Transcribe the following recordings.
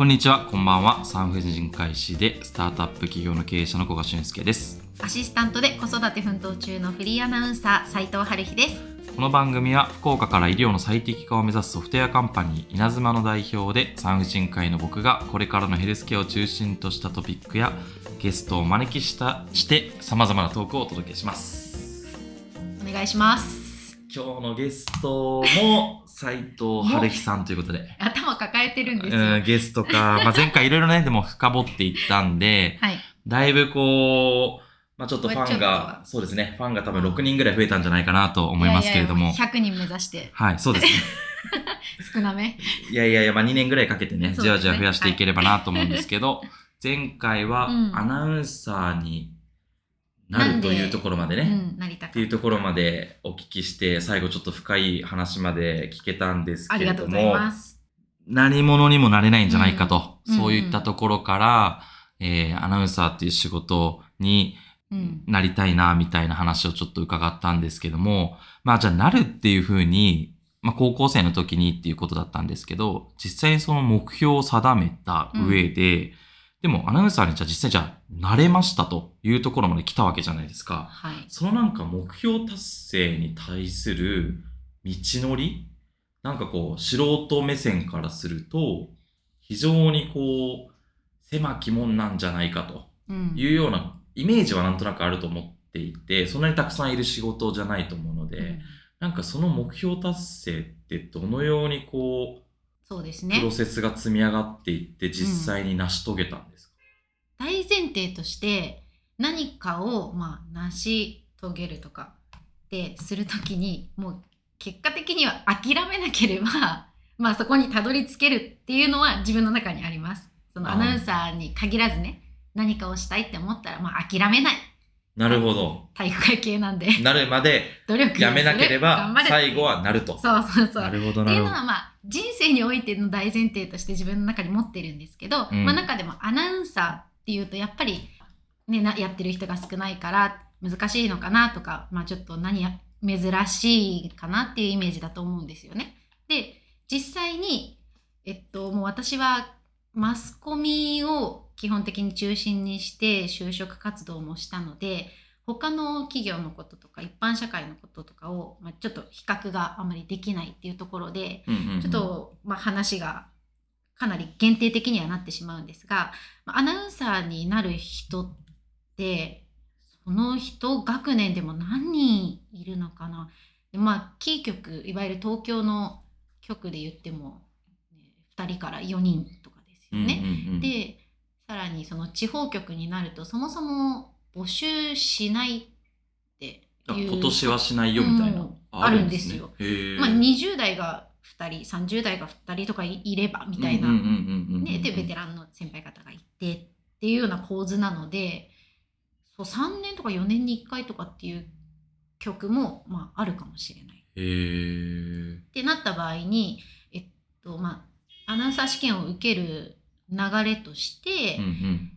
こんにちは、こんばんは。産婦人科医師でスタートアップ企業の経営者の古賀俊介です。アシスタントで子育て奮闘中のフリーアナウンサー斉藤春日です。この番組は福岡から医療の最適化を目指すソフトウェアカンパニー稲妻の代表で産婦人科医の僕がこれからのヘルスケアを中心としたトピックやゲストをお招きしたして様々なトークをお届けします。お願いします。今日のゲストも斉藤春日さんということで。頭抱えてるんですよ。うんゲストか、まあ、前回いろいろね、でも深掘っていったんで、はい。だいぶこう、まあちょっとファンが、とそうですね、ファンが多分6人ぐらい増えたんじゃないかなと思いますけれども。いやいや100人目指してはい、そうですね。少なめ。いやいやいや、まあ2年ぐらいかけてね、ねじわじわ増やしていければなと思うんですけど、前回はうんアナウンサーになるというところまでね、うん、なりたっていうくところまでお聞きして、最後ちょっと深い話まで聞けたんですあけれどりがとうございも、ます。何者にもなれないんじゃないかと、うんそういったところから、えーアナウンサーっていう仕事にうん。なりたいな、みたいな話をちょっと伺ったんですけども、まあじゃあなるっていうふうに、まあ高校生の時にっていうことだったんですけど、実際にその目標を定めた上で、でもアナウンサーにじゃあ実際じゃあなれましたというところまで来たわけじゃないですか。はい。そのなんか目標達成に対する道のり？なんかこう素人目線からすると非常にこう狭き門なんじゃないかとうん。いうようなイメージはなんとなくあると思っていてそんなにたくさんいる仕事じゃないと思うので、うんなんかその目標達成ってどのようにこそうですうプロね。セスが積み上がっていって実際に成し遂げた大前提として何かを、まあ、成し遂げるとかでするときにもう結果的には諦めなければ、まあ、そこにたどり着けるっていうのは自分の中にあります。そのアナウンサーに限らずね何かをしたいって思ったら、まあ、諦めない。なるほど。体育会系なんで。なるまで努力やめなければ最後はなると。そうそうそう。なるほどっていうのなるほど。はまあ人生においての大前提として自分の中に持ってるんですけど、うん。まあ中でもアナウンサーっていうとやっぱり、ね、なやってる人が少ないから難しいのかなとか、まあ、ちょっと何や珍しいかなっていうイメージだと思うんですよね。で実際に、えっと、もう私はマスコミを基本的に中心にして就職活動もしたので他の企業のこととか一般社会のこととかを、まあ、ちょっと比較があまりできないっていうところで、ちょっと、まあ、話がかなり限定的にはなってしまうんですが、まあアナウンサーになる人ってその人学年でも何人いるのかな？でまあキー局いわゆる東京の局で言っても、ね、2人から4人とかですよね。うんうんうんでさらにその地方局になるとそもそも募集しないってあいう。今年はしないよみたいな、うん。あるんですよ。へー。まあ、20代が2人30代が2人とかいいればみたいな、でベテランの先輩方がいてっていうような構図なのでそう3年とか4年に1回とかっていう曲も、まあ、あるかもしれない。へー。ってなった場合に、えっとまあ、アナウンサー試験を受ける流れとして、うんうん。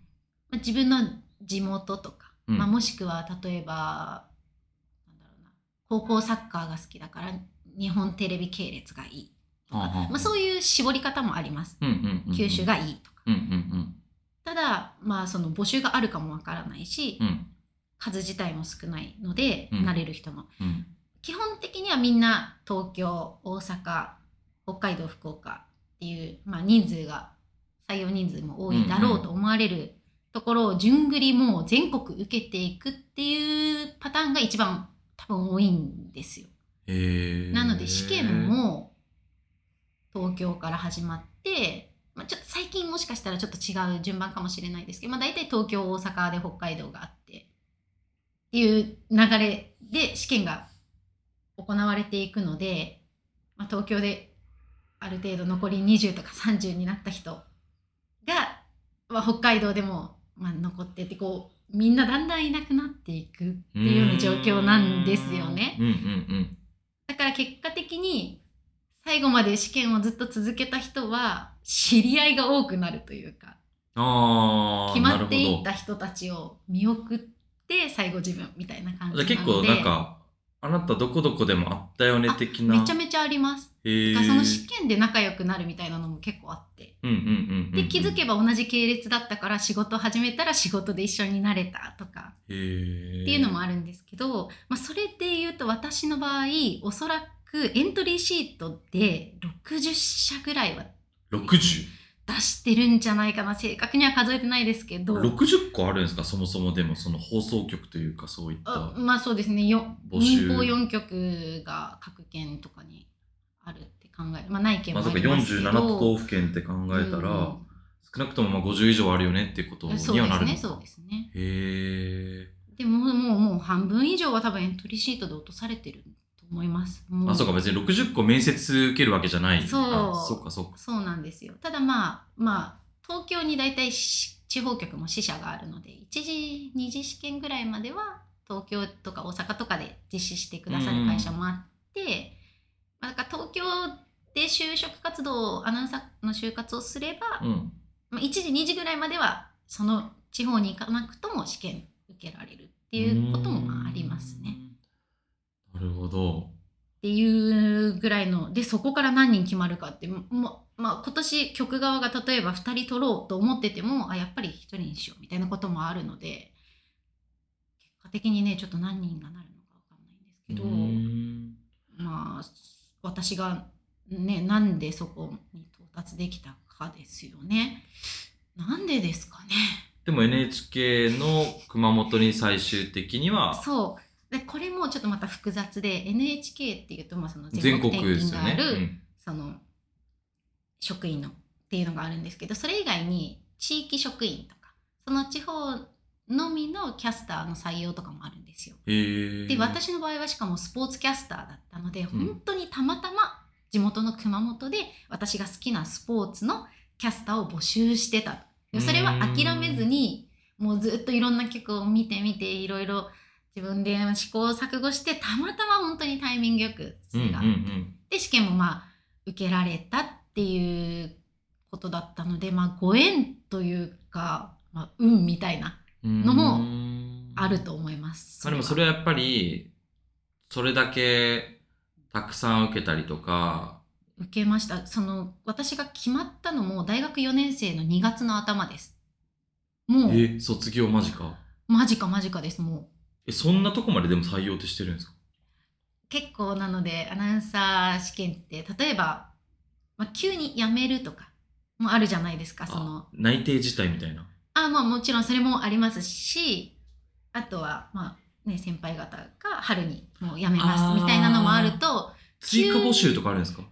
まあ、自分の地元とか、うん。まあ、もしくは例えばなんだろうな高校サッカーが好きだから日本テレビ系列がいいとか、はあはあまあ、そういう絞り方もあります。うんうんうんうん九州がいいとか。うんうんただ、まあ、その募集があるかもわからないし、うんうん数自体も少ないので、うんなれる人も。うん基本的にはみんな東京、大阪、北海道、福岡っていう、まあ、人数が採用人数も多いだろうと思われるところを順繰りもう全国受けていくっていうパターンが一番多分多いんですよ。なので試験も東京から始まって、まあ、ちょっと最近もしかしたらちょっと違う順番かもしれないですけど、まあ、大体東京大阪で北海道があってっていう流れで試験が行われていくので、まあ、東京である程度残り20とか30になった人が、まあ、北海道でもまあ残っててこうみんなだんだんいなくなっていくっていうような状況なんですよね。うんうんうんだから結果的に最後まで試験をずっと続けた人は知り合いが多くなるというかああ決まっていった人たちを見送って最後自分みたいな感じなので。結構なんかあなたどこどこでもあったよねあ的な。めちゃめちゃあります。だからその試験で仲良くなるみたいなのも結構あって。で気づけば同じ系列だったから仕事始めたら仕事で一緒になれたとかっていうのもあるんですけど、まあ、それで言うと私の場合おそらくエントリーシートで60社ぐらいは 60?60 出してるんじゃないかな。正確には数えてないですけど。個あるんですか？そもそもでもその放送局というかそういった。あまあそうですね。よ民放4局が各県とかにあるって考えまあない県もありますけど、47都道府県って考えたら、うん少なくともまあ50以上あるよねっていうことにそうはなるのか。ですねそうですね。へでももうもう半分以上は多分エントリーシートで落とされてると思います。あ、そうか、別に60個面接受けるわけじゃない。そうあそうか、そうか。そうなんですよただまあまあ東京に大体し地方局も支社があるので1次2次試験ぐらいまでは東京とか大阪とかで実施してくださる会社もあって、まあ、だから東京で就職活動アナウンサーの就活をすれば、うん。まあ、1時2時ぐらいまではその地方に行かなくとも試験受けられるっていうこともまあありますね。なるほど。っていうぐらいのでそこから何人決まるかってもまあ、今年局側が例えば2人取ろうと思っててもあやっぱり1人にしようみたいなこともあるので結果的にねちょっと何人がなるのか分かんないんですけど、まあ私がねなんでそこに到達できたかですよね。なんでですかね。でも NHK の熊本に最終的にはそうでこれもちょっとまた複雑で NHK っていうとまあその全全国国転。勤がある、うんその職員のっていうのがあるんですけどそれ以外に地域職員とかその地方のみのキャスターの採用とかもあるんですよ。で私の場合はしかもスポーツキャスターだったので、ん本当にたまたま地元の熊本で私が好きなスポーツのキャスターを募集してたでそれは諦めずにもうずっといろんな曲を見てみていろいろ自分で試行錯誤してたまたま本当にタイミングよくそうんうんうれがあってん。で試験もまあ受けられたっていうことだったので、まあ、ご縁というか、まあ、運みたいなのもあると思います。まあでもそれは。やっぱりそれだけたくさん受けたりとか。受けました。その私が決まったのも大学4年生の2月の頭です。もうえ卒業間近？マジかマジかです。もうえそんなとこまででも採用ってしてるんですか？結構なのでアナウンサー試験って例えば、まあ、急に辞めるとかもあるじゃないですかその。あ内定自体みたいな。あまあもちろんそれもありますしあとはまあね先輩方が春にもう辞めますみたいなのもあると追加募集とかあるんですか？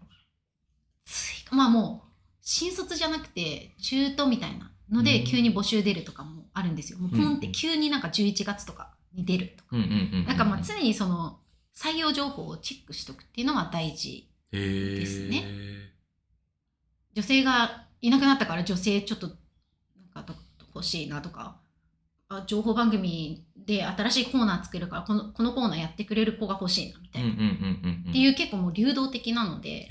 追加まあもう新卒じゃなくて中途みたいなのでうん。急に募集出るとかもあるんですよ。もうポンって急になんか11月とかに出るとか。なんかまあ常にその採用情報をチェックしとくっていうのは大事。ですね。女性がいなくなったから女性ちょっとなんかど欲しいなとか。あ情報番組で新しいコーナー作るからこのこのコーナーやってくれる子が欲しいなみたいな、っていう結構もう流動的なので、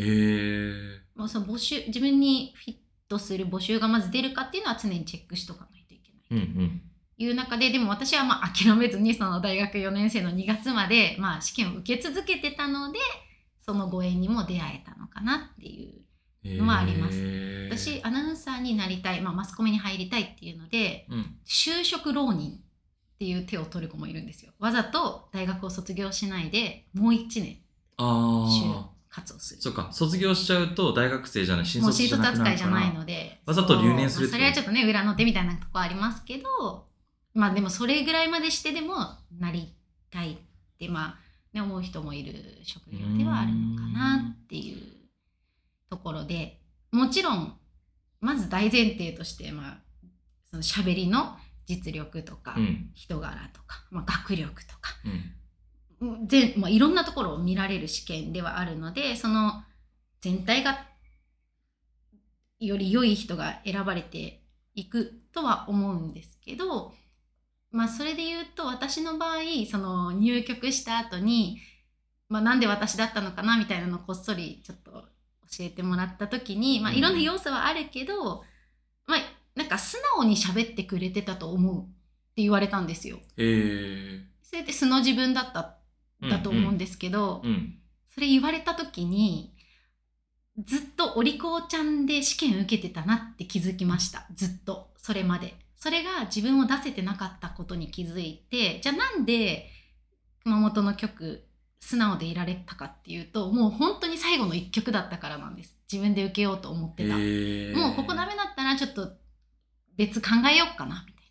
その募集自分にフィットする募集がまず出るかっていうのは常にチェックしとかないといけない。うんうん。という中ででも私はまあ諦めずにその大学4年生の2月までまあ試験を受け続けてたのでそのご縁にも出会えたのかなっていうのはあります。へー。私アナウンサーになりたい、まあ、マスコミに入りたいっていうのでうん。就職浪人っていう手を取る子もいるんですよ。わざと大学を卒業しないでもう1年あ就あ活をする。そっか。卒業しちゃうと大学生じゃない。新卒じゃないるから。じゃないので。わざと留年するそれはちょっとね裏の手みたいなとこありますけどまあでもそれぐらいまでしてでもなりたいってまあ、ね、思う人もいる職業ではあるのかなっていうところでもちろんまず大前提としてまあその喋りの実力とか、うん。人柄とか、まあ、学力とかうん。全、まあ、いろんなところを見られる試験ではあるのでその全体がより良い人が選ばれていくとは思うんですけど、まあ、それで言うと私の場合その入局した後に、まあ、なんで私だったのかなみたいなのをこっそりちょっと教えてもらった時に、まあ、いろんな要素はあるけど、まあ、なんか素直に喋ってくれてたと思うって言われたんですよ。へえそれで素の自分だっただと思うんですけど、うん。それ言われた時にずっとお利口ちゃんで試験受けてたなって気づきました。ずっと。それまでそれが自分を出せてなかったことに気づいてじゃあなんで熊本の曲素直でいられたかっていうともう本当に最後の一曲だったからなんです。自分で受けようと思ってた、へー。もうここダメだったらちょっと別考えようかなみたい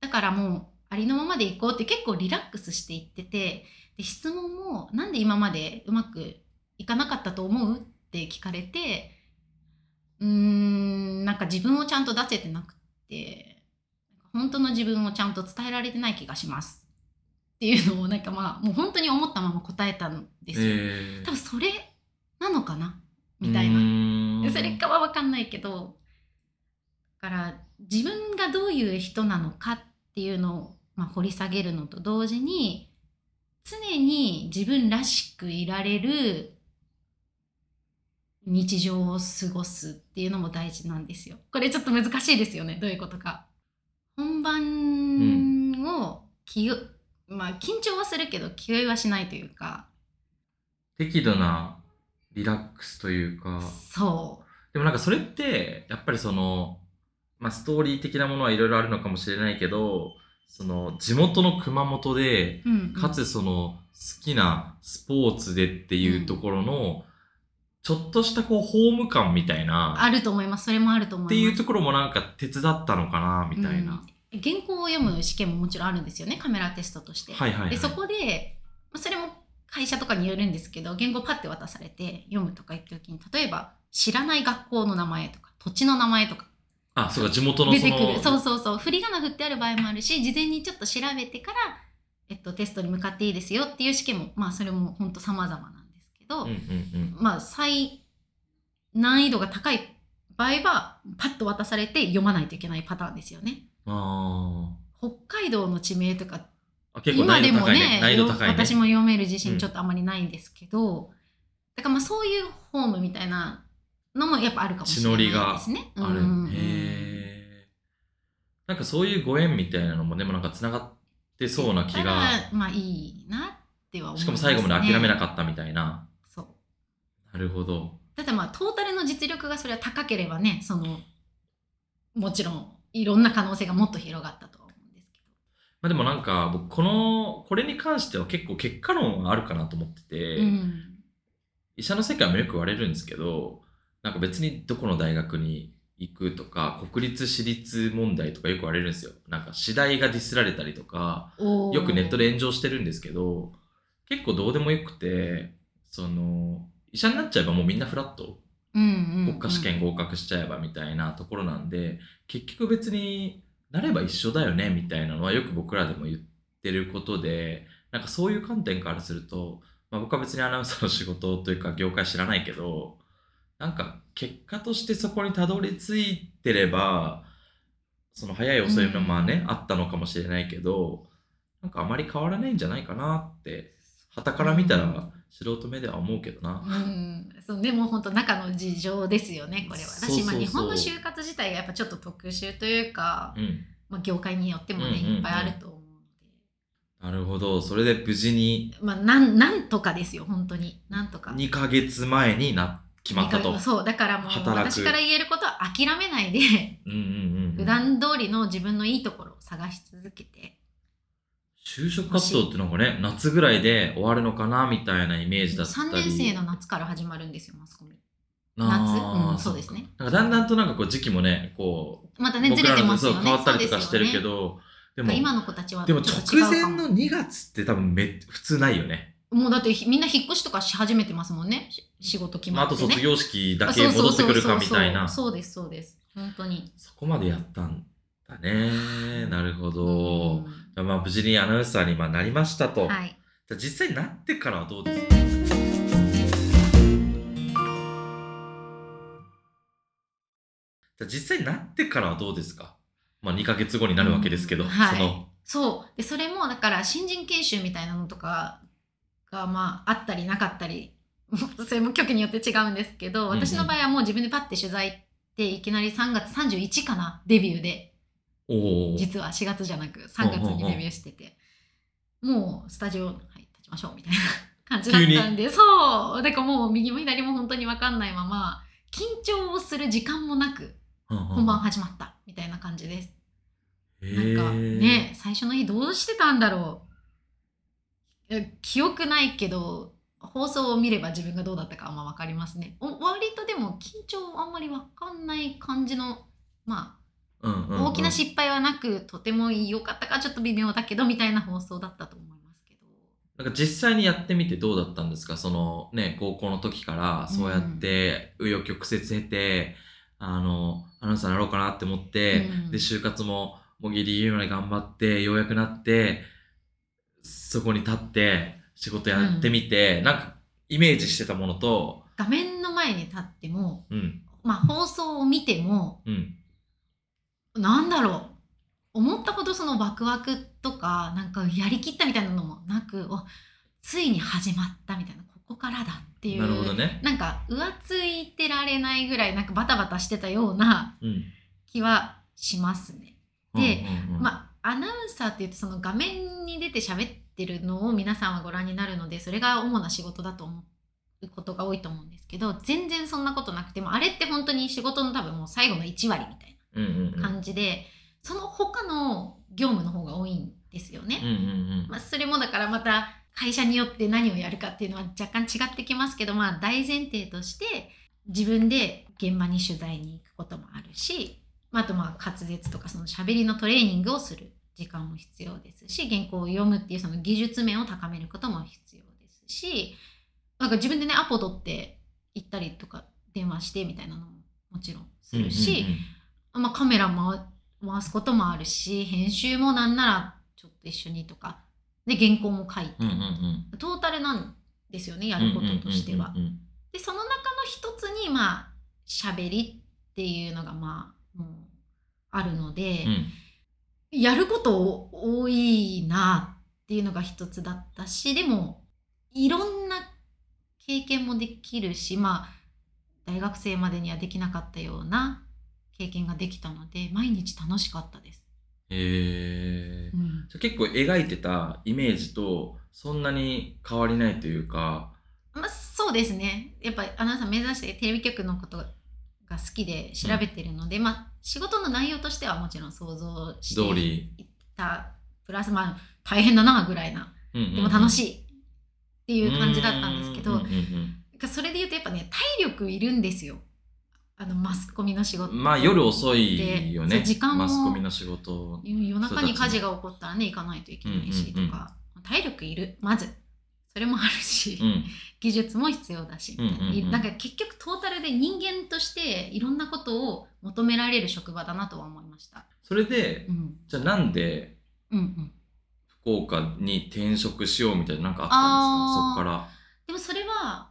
な。だからもうありのままでいこうって結構リラックスしていっててで質問もなんで今までうまくいかなかったと思う？って聞かれてうーんなんか自分をちゃんと出せてなくて本当の自分をちゃんと伝えられてない気がします。っていうのをなんかまあもう本当に思ったまま答えたんですよ、へー多分それなのかな？みたいうなそれかは分かんないけどだから自分がどういう人なのかっていうのを、まあ、掘り下げるのと同時に常に自分らしくいられる日常を過ごすっていうのも大事なんですよ。これちょっと難しいですよねどういうことか。本番を気を、まあ緊張はするけど気負いはしないというか適度なリラックスというか。そでもなんかそれって、やっぱりその、まあストーリー的なものはいろいろあるのかもしれないけど、その地元の熊本で、う、うんうんかつその好きなスポーツでっていうところの、ちょっとしたこうホーム感みたいな、あると思いますそれもあると思います。っていうところもなんか手伝ったのかな、みたいな。うん原稿を読む試験ももちろんあるんですよねカメラテストとして。はいはい、はい。でそこでまあそれも会社とかによるんですけど原稿パッて渡されて読むとか言った時に例えば知らない学校の名前とか土地の名前とかあ、そうか、地元の。出てくるそうそうそう振り仮名振ってある場合もあるし事前にちょっと調べてから、えっと、テストに向かっていいですよっていう試験もまあそれも本当様々なけど、うんうんうん。まあ最難易度が高い場合はパッと渡されて読まないといけないパターンですよね。あ北海道の地名とかーあ。結構今でもねね。私も読める自うん信ちょっとあまりないんですけど、だからまあそういうホームみたいなのもやっぱあるかもしれないですね。ある。うん。なんかそういうご縁みたいなのもでもなんか繋がってそうな気が。まあいいなっては思います、ね。しかも最後まで諦めなっかったみたいな。なるほど。ただまあトータルの実力がそれは高ければね、そのもちろんいろんな可能性がもっと広がったとは思うんですけまあでもなんか僕この、これに関しては結構結果論はあるかなと思ってて、ど。うん。医者の世界もよく言われるんですけど、なんか別にどこの大学に行くとか、国立私立問題とかよく言われるんですよ。なんか次第がディスられたりとか、よくネットで炎上してるんですけど、結構どうでもよくて、その、医者になっちゃえばもうみんなフラット、国家試験合格しちゃえばみたいなところなんで、結局別になれば一緒だよねみたいなのはよく僕らでも言ってることで、なんかそういう観点からすると、まあ、僕は別にアナウンサーの仕事というか業界知らないけど、なんか結果としてそこにたどり着いてれば、その早い遅いのまあね、うん。あったのかもしれないけど、なんかあまり変わらないんじゃないかなって、傍から見たら素人目では思うけどな。うん、そうでも本当中の事情ですよねこれは。私まあ日本の就活自体がやっぱちょっと特殊というか、うん。まあ、業界によってもね、いっぱいあると思うのなるほど。それで無事にで、まあ、なんなんとかですよ本当になんとか。2ヶ月前にな決まったと。そうだからもう私から言えることは諦めないでうんうんうんうん普段通りの自分のいいところを探し続けて就職活動ってなんかね、夏ぐらいで終わるのかなみたいなイメージだったり。3年生の夏から始まるんですよマスコミ。な夏？あうんそうですね。なんかだんだんとなんかこう時期もね、こう、またねず僕らのれてますよね。そう変わったりとかしてるけど、でね。も、今の子たちはでも直前の2月って多分め普通ないよね。もうだってひみんな引っ越しとかし始めてますもんね。し仕事決まってね。あと卒業式だけ戻ってくるかみたいな。そうですそうです。本当に。そこまでやったんだね。なるほど。うまあ無事にアナウンサーにまあなりましたと。んはい。じゃあ実際になってからはどうですか？実際になってからはどうですか？まあ2ヶ月後になるわけですけど、うんはい。その、そう。でそれもだから新人研修みたいなのとかがまああったりなかったり それも局によって違うんですけど私の場合はもう自分でパッて取材っていきなり3月31かなデビューで。実は4月じゃなく3月にデビューしてて。もうスタジオ入った立ちましょうみたいな感じだったんでそう。だからもう右も左も本当に分かんないまま緊張をする時間もなく本番始まったみたいな感じです。なんかね最初の日どうしてたんだろう。え記憶ないけど放送を見れば自分がどうだったかあんま分かりますね。お割とでも緊張あんまり分かんない感じのまあ、うんうんうん。大きな失敗はなくとても良かったかちょっと微妙だけどみたいな放送だったと思いますけど。なんか実際にやってみてどうだったんですか？そのね、高校の時からそうやって紆余曲折経て、あの、アナウンサーになろうかなって思って、うん。で、就活ももうギリギリまで頑張って、ようやくなって、そこに立って仕事やってみて、なんかイメージしてたものと、画面の前に立っても、うん、まあ、放送を見てもうん、なんだろう思ったほどそのワクワクとかなんかやりきったみたいなのもなくおついに始まったみたいなここからだっていうなるほどね。なんか浮ついてられないぐらいなんかバタバタしてたようなうん。気はしますね。でうんうんうん、まあアナウンサーっていうとその画面に出て喋ってるのを皆さんはご覧になるのでそれが主な仕事だと思うことが多いと思うんですけど全然そんなことなくてもあれって本当に仕事の多分もう最後の1割みたいうんうんうん。な感じで、その他の業務の方が多いんですよね。うんうんうん。まあ、それもだからまた会社によって何をやるかっていうのは若干違ってきますけど、まあ、大前提として自分で現場に取材に行くこともあるし、まあ、あとまあ滑舌とかその喋りのトレーニングをする時間も必要ですし原稿を読むっていうその技術面を高めることも必要ですしなんか自分でねアポ取って行ったりとか電話してみたいなのももちろんするし、まあ、カメラ回回すこともあるし編集もなんならちょっと一緒にとかで原稿も書いて、うんうんうん。うんトータルなんですよねやることとしては。でその中の一つにまあ喋りっていうのがまあもうあるので、うん。やること多いなっていうのが一つだったしでもいろんな経験もできるしまあ大学生までにはできなかったような経験ができたので毎日楽しかったです。へえうん。じゃあ結構描いてたイメージとそんなに変わりないというか、まあ、そうですね。やっぱりアナウンサー目指してテレビ局のことが好きで調べてるので、まあ仕事の内容としてはもちろん想像して通り、いった。プラスまあ大変だなぐらいな。でも楽いしいっていう感じだったんですけど、うんうんうん。それで言うとやっぱね体力いるんですよあのマスコミの仕事。うんまあ夜遅いよね。時間もマスコミの仕事。夜中に火事が起こったらね行かないといけないしとか、うんうんうん。体力いる。まず。それもあるし、うん。技術も必要だし。うんうんうん。なんか結局トータルで人間としていろんなことを求められる職場だなとは思いました。それでうん。じゃあなんでうんうん、福岡に転職しようみたいななんかあったんですか？そっから。でもそれは、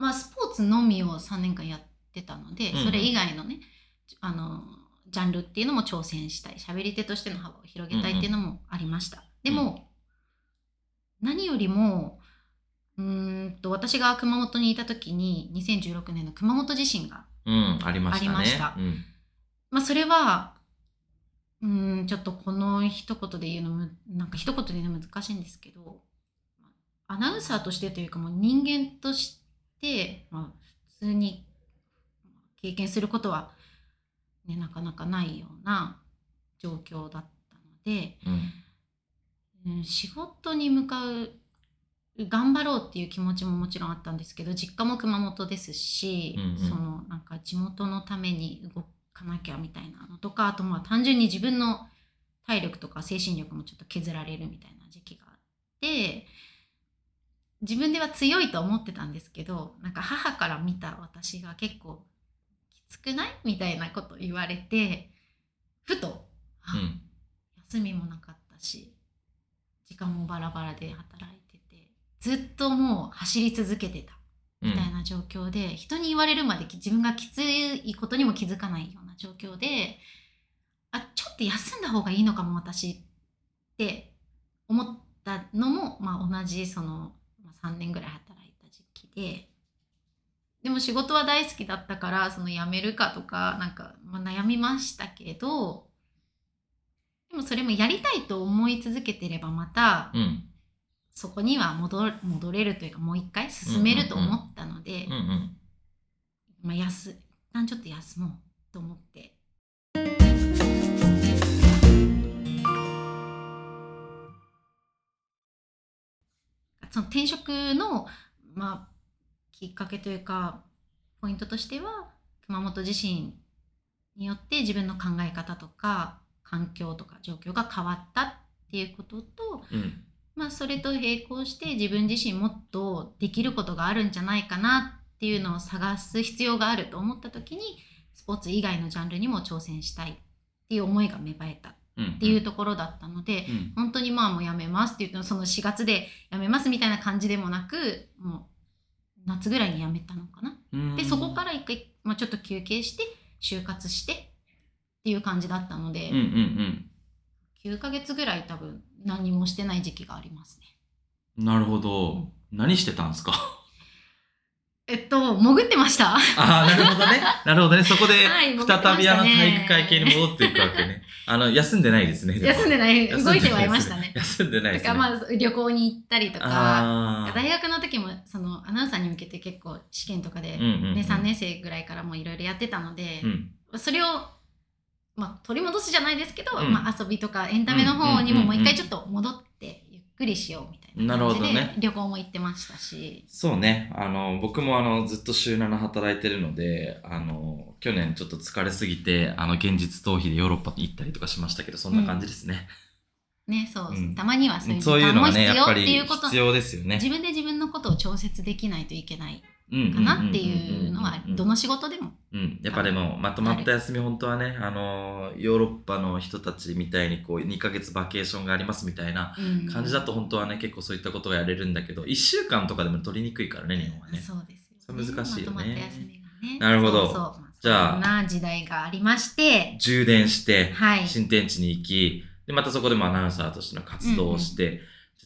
まあ、スポーツのみを3年間やってたので、うんうん。それ以外のねあのジャンルっていうのも挑戦したい。喋り手としての幅を広げたいっていうのもありました。でも、何よりもうーんと私が熊本にいた時に2016年の熊本地震が、うんありましたました。うん。まあ、それはうーんちょっとこの一言で言うのむなんか一言で言うの難しいんですけどアナウンサーとしてというかもう人間として、まあ、普通に経験することは、ね、なかなかないような状況だったので、うん。うん、仕事に向かう頑張ろうっていう気持ちももちろんあったんですけど実家も熊本ですし、うんうん。そのなんか地元のために動かなきゃみたいなのとかあとまあ単純に自分の体力とか精神力もちょっと削られるみたいな時期があって自分では強いと思ってたんですけどなんか母から見た私が結構きつくない？みたいなこと言われてふと、あうん。休みもなかったし時間もバラバラで働いててずっともう走り続けてたみたいな状況で、人に言われるまで自分がきついことにも気づかないような状況であちょっと休んだ方がいいのかも私って思ったのも、まあ、同じその、まあ、3年ぐらい働いた時期ででも仕事は大好きだったからその辞めるかとかなんか、まあ、悩みましたけどでもそれもやりたいと思い続けてればまたうんそこには戻る戻れるというかもう一回進めると思ったので、うんうん。まあ、休一旦ちょっと休もうと思ってその転職の、まあ、きっかけというかポイントとしては熊本地震によって自分の考え方とか環境とか状況が変わったっていうことと、うん。まあ、それと並行して自分自身もっとできることがあるんじゃないかなっていうのを探す必要があると思った時にスポーツ以外のジャンルにも挑戦したいっていう思いが芽生えたっていうところだったので、うん。本当にまあもうやめますって言ってもその4月でやめますみたいな感じでもなくもう夏ぐらいにやめたのかな。うんでそこから一回、まあ、ちょっと休憩して就活してっていう感じだったので、うんうんうん。9ヶ月ぐらい多分何もしてない時期がありますね。なるほど。何してたんですか？えっと、潜ってました。ああ、なるほどね。なるほどね。そこで、再びあの体育会系に戻っていくわけね。あの、休んでないですね。休んでない、動いてはいましたね。休んでないですね。だからまあ旅行に行ったりとか、あ大学の時もそのアナウンサーに向けて結構試験とかで、ね、3年生ぐらいからもいろいろやってたのでう、ん。それを、まあ、取り戻すじゃないですけど、うんまあ、遊びとかエンタメの方にもうんもう一回ちょっと戻ってゆっくりしようみたいななるほ感じで、どね旅行も行ってましたし。そうね。あの、僕もあの、ずっと週7働いてるので、あの、去年ちょっと疲れすぎて、あの、現実逃避でヨーロッパに行ったりとかしましたけど、そんな感じですね。ね、そう、うんたまにはそういう時間も必のはね、やっ要ってぱりいうこと必要ですよね。自分で自分のことを調節できないといけないかかなっていうのはどの仕事でも。うん、やっぱでもまとまった休み本当はねあのヨーロッパの人たちみたいにこう2ヶ月バケーションがありますみたいな感じだと本当はね結構そういったことがやれるんだけど1週間とかでも取りにくいからね日本はね。そうですよ、それ難しいよね。なるほど。そうそう。まあ、じゃあな時代がありまして充電してはい。新天地に行きでまたそこでもアナウンサーとしての活動をして、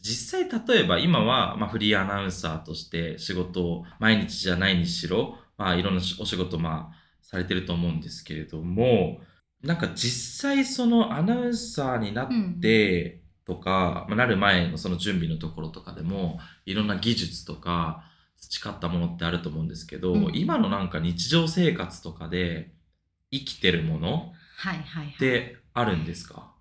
実際例えば今は、まあ、フリーアナウンサーとして仕事を毎日じゃないにしろ、まあ、いろんなお仕事まあされてると思うんですけれどもなんか実際そのアナウンサーになってとか、まあ、なる前のその準備のところとかでもいろんな技術とか培ったものってあると思うんですけど、うん。今のなんか日常生活とかで生きてるものはいはいはい。ってあるんですか？もう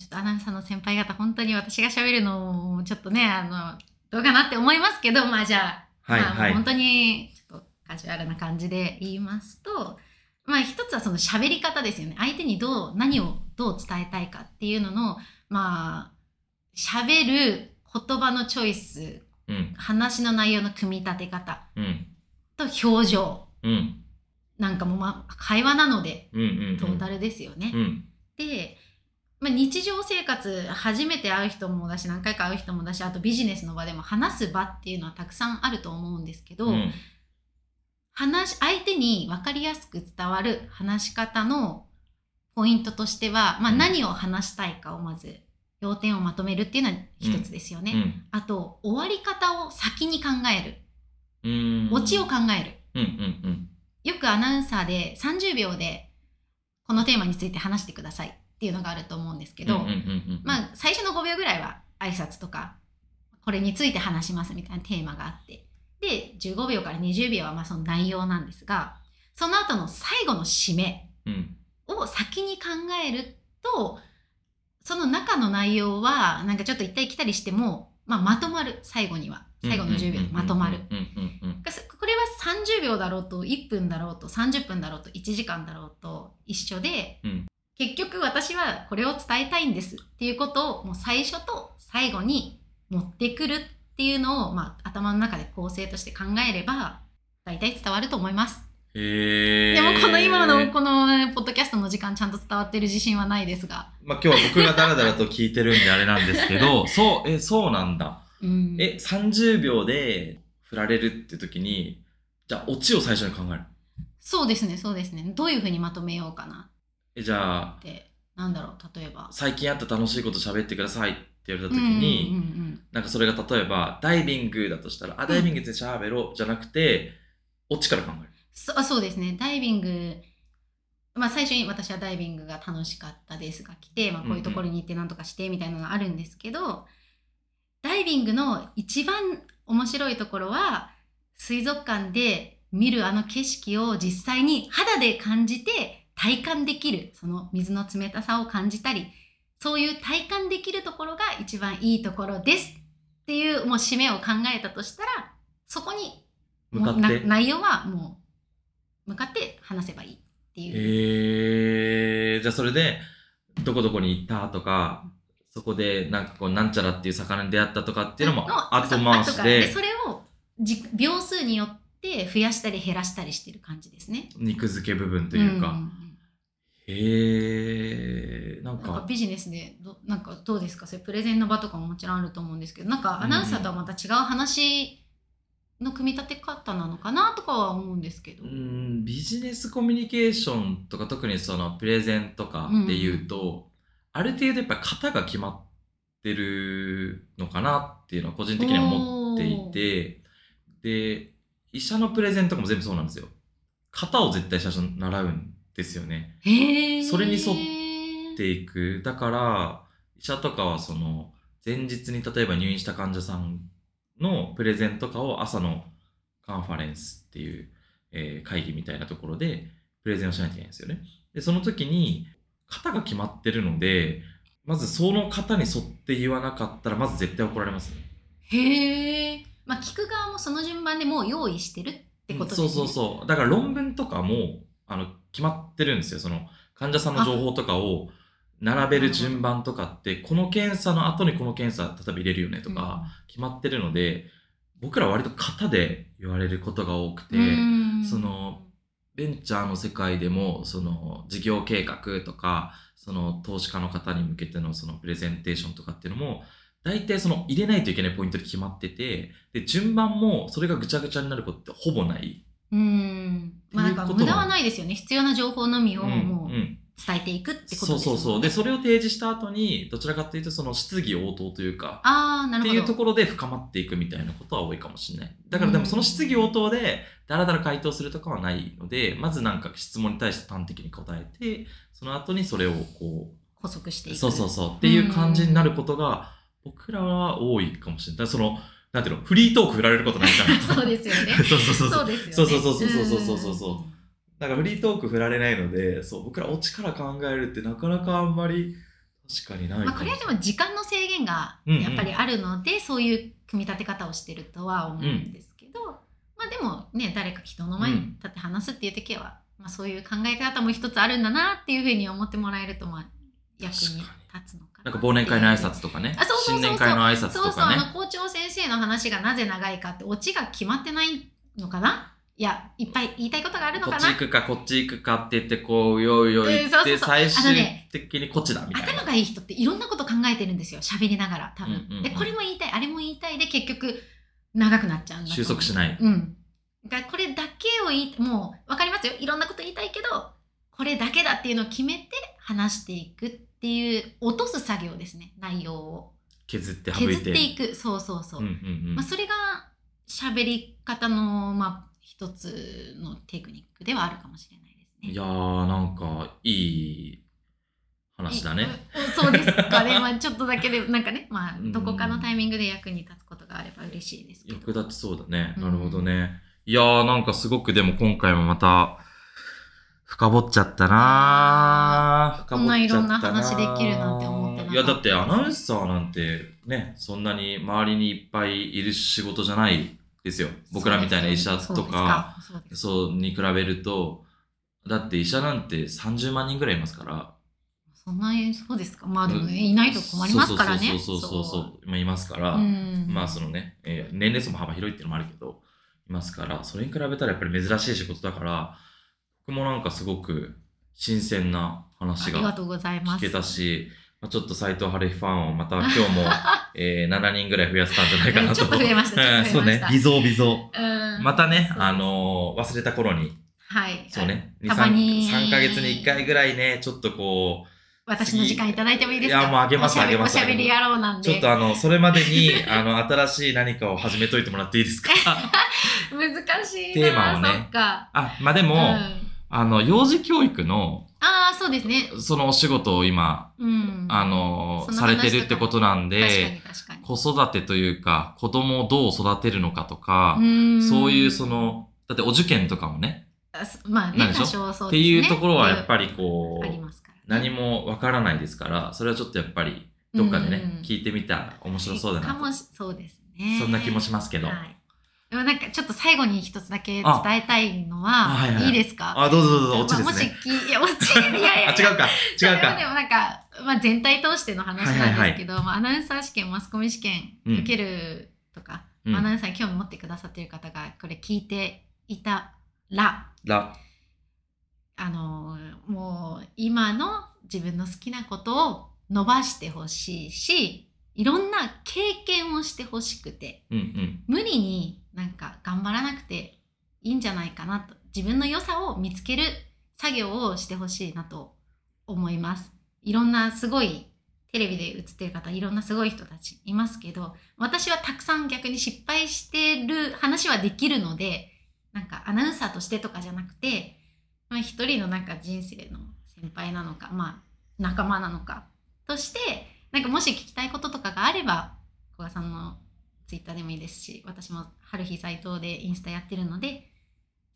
ちょっとアナウンサーの先輩方本当に私が喋るのをちょっとねあのどうかなって思いますけどまあじゃあ、はいはい。本当にちょっとカジュアルな感じで言いますとまあ一つはその喋り方ですよね。相手にどう何をどう伝えたいかっていうののまあ喋る言葉のチョイスうん。話の内容の組み立て方うん。と表情うん。なんかもまあ会話なのでうんうん。トータルですよね。うん。で、まあ、日常生活初めて会う人もだし何回か会う人もだしあとビジネスの場でも話す場っていうのはたくさんあると思うんですけど、うん。話相手に分かりやすく伝わる話し方のポイントとしては、まあ、うん。何を話したいかをまず要点をまとめるっていうのは一つですよね。うん。あと終わり方を先に考える。うん。オチを考える。うんうんよくアナウンサーで30秒でこのテーマについて話してくださいっていうのがあると思うんですけど、まあ最初の5秒ぐらいは挨拶とかこれについて話しますみたいなテーマがあって。で15秒から20秒はまあその内容なんですがその後の最後の締めうん。を先に考えるとその中の内容はなんかちょっと行ったり来たりしても、まあ、まとまる。最後には。最後の10秒でまとまる。これは30秒だろうと1分だろうと30分だろうと1時間だろうと一緒で、うん結局私はこれを伝えたいんですっていうことをもう最初と最後に持ってくるっていうのを、まあ、頭の中で構成として考えれば大体伝わると思います。へえでもこの今のこのポッドキャストの時間ちゃんと伝わってる自信はないですが。まあ今日は僕がダラダラと聞いてるんであれなんですけど そうえそうなんだ。うん、え30秒で振られるって時にじゃあオチを最初に考える。そうですねそうですね。どういうふうにまとめようかなえじゃあなんだろう例えば。最近あった楽しいこと喋ってくださいって言われた時に、うんうんうんなんかそれが例えばダイビングだとしたら、あ、ダイビングってしゃべろうじゃなくて、オチから考える。そあそうですねダイビングまあ最初に私はダイビングが楽しかったですが来て、まあ、こういうところに行って何とかしてみたいなのがあるんですけど、ダイビングの一番面白いところは水族館で見るあの景色を実際に肌で感じて体感できるその水の冷たさを感じたりそういう体感できるところが一番いいところですっていうもう締めを考えたとしたらそこに向かって。内容はもう向かって話せばいいっていう。えー、じゃあそれで、どこどこに行ったとか、そこでなんかこう、なんちゃらっていう魚に出会ったとかっていうのもの後回しで、それをじ秒数によって増やしたり減らしたりしてる感じですね。肉付け部分というか。んへえー、なんか、ビジネスでどなんかどうですか？それプレゼンの場とかももちろんあると思うんですけどなんかアナウンサーとはまた違う話の組み立て方なのかなとかは思うんですけど。うん、ビジネスコミュニケーションとか特にそのプレゼンとかで言うと、ある程度やっぱり型が決まってるのかなっていうのは個人的には思っていて、で、医者のプレゼンとかも全部そうなんですよ。型を絶対最初に習うんですよね。それに沿っていく。だから、医者とかはその、前日に例えば入院した患者さんのプレゼンとかを朝のカンファレンスっていう、えー会議みたいなところでプレゼンをしないといけないんですよね。で、その時に、型が決まってるので、まずその型に沿って言わなかったら、まず絶対怒られますね。へえ。まあ聞く側もその順番でもう用意してるってことですね。そうそうそう。だから論文とかも、あの、決まってるんですよ。その、患者さんの情報とかを並べる順番とかって、この検査の後にこの検査、例えば入れるよねとか、決まってるので、僕ら割と型で言われることが多くて、うんその、ベンチャーの世界でも、その、事業計画とか、その、投資家の方に向けてのそのプレゼンテーションとかっていうのも、大体その入れないといけないポイントで決まってて、で、順番もそれがぐちゃぐちゃになることってほぼない。うん。まあなんか無駄はないですよね。必要な情報のみをもううん伝えていくってことですそう。そうそう。で、それを提示した後に、どちらかというと、その質疑応答というか、ああ、なるほど。っていうところで深まっていくみたいなことは多いかもしれない。だからでもその質疑応答でダラダラ回答するとかはないので、まずなんか質問に対して端的に答えて、その後にそれをこ補足してう、いく。そうそうそうっていう感じになることが僕らは多いかもしれない。その、なんていうの、フリートーク振られることないから。そうですよね。そうそうそう。そうですよね。そうそうそうそうそうそう。なんかフリートーク振られないので、そう、僕らオチから考えるってなかなかあんまり確かにない。まあ、これはでも時間の制限がやっぱりあるので、うんうん、そういう組み立て方をしてるとは思うんですけど、うん、まあでもね、誰か人の前に立って話すっていう時は、うん、まあそういう考え方も一つあるんだなっていうふうに思ってもらえると、まあ役に立つのななんか忘年会の挨拶とかね。あそうそうそうそう。新年会の挨拶そうそうとかねあの校長先生の話がなぜ長いかってオチが決まってないのかな？いやいっぱい言いたいことがあるのこかな？っち行くかこっち行くかって言ってこうよいよいうんってそうそうそう。最終的にこっちだみたいな。頭がいい人っていろんなこと考えてるんですよ喋りながら多分、うんうんうんでこれも言いたいあれも言いたいで結局長くなっちゃうんだ収束しない。うん。だこれだけを言いもう分かりますよ。いろんなこと言いたいけどこれだけだっていうのを決めて話していくっていう落とす作業ですね内容を。削って省い削ってていく。そうそうそう、うんうんうん。まあ、それが喋り方のまあ一つのテクニックではあるかもしれないですね。いやーなんかいい話だね。うんそうですかね。まあちょっとだけで、なんかね、まあうんどこかのタイミングで役に立つことがあれば嬉しいですけど。役立ちそうだね。うんなるほどね。いやーなんかすごくでも今回もまた深掘っちゃったなこんな掘っちゃったいろんな話できるなんて思ってなかった。いやだってアナウンサーなんてねそんなに周りにいっぱいいる仕事じゃないですよ。僕らみたいな医者とかそうに比べると。だって医者なんて30万人ぐらいいますから。そんなにそうですか。まあでも、いないと困りますからね。そうそうそうそう。そう。まあいますから、うん。まあそのね、えー年齢層も幅広いっていうのもあるけどいますから。それに比べたらやっぱり珍しい仕事だから僕もなんかすごく新鮮なあ話がりがとうございます。聞けたし、まあ、ちょっと斎藤晴日ファンをまた 今日も、えー7人ぐらい増やせたんじゃないかなと。ちょっと増えました そうね微増微増うん。またねあのー忘れた頃に。はい。そうね、たまに。3, 3ヶ月に1回ぐらいね、ちょっとこ私の時間いただいてもいいですか？いやもうあげますあげますおしゃべり野郎なんう、で。ちょっとあの、それまでに、あの、新しい何かを始めといてもらっていいですか？難しいな。テーマをね。あ、まあでも、うんあの、幼児教育の、ああ、そうですね。そのお仕事を今、うん。あのされてるってことなんで。子育てというか、子供をどう育てるのかとか、んそういうそ、の、だってお受験とかもね、まあね、なんでしょ？多少そうってですね。いうところはやっぱりこう、ね。何もわからないですから、それはちょっとやっぱり、どっかでね、うん聞いてみたら面白そうだなと。かもしそうですね。そんな気もしますけど。はい。でもなんかちょっと最後に一つだけ伝あえたいのあは、はいはいいいですか？あ、どうぞどうぞ、オチまあですね。もしき いや、落ち、いやいやいや。あ、違うか、違うでか。もなんか、まあ、全体通しての話なんですけど、まあ、アナウンサー試験マスコミ試験うん受けるとか、うんアナウンサーに興味持ってくださっている方がこれ聞いていたらら、あのもう今の自分の好きなことを伸ばしてほしいしいろんな経験をしてほしくてうんうん。無理になんか頑張らなくていいんじゃないかなと自分の良さを見つける作業をしてほしいなと思いますいろんなすごいテレビで映ってる方いろんなすごい人たちいますけど私はたくさん逆に失敗してる話はできるのでなんかアナウンサーとしてとかじゃなくて、まあ、一人のなんか人生の先輩なのかまあ仲間なのかとしてなんかもし聞きたいこととかがあれば古賀さんのツイッターでもいいですし私も春日斎藤でインスタやってるので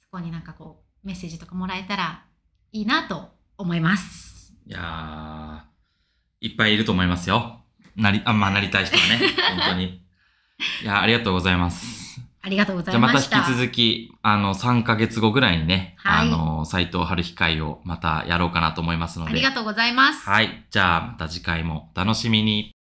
そこになんかこうメッセージとかもらえたらいいなと思います。いやー、いっぱいいると思いますよ。なり、あ、まあ、なりたい人はね、本当に。いやー、ありがとうございます。ありがとうござじゃあまた引いました。き続き、あの、3ヶ月後ぐらいにね、はいあの、斎藤春日会をまたやろうかなと思いますので。ありがとうございます。はい。じゃあ、また次回もお楽しみに。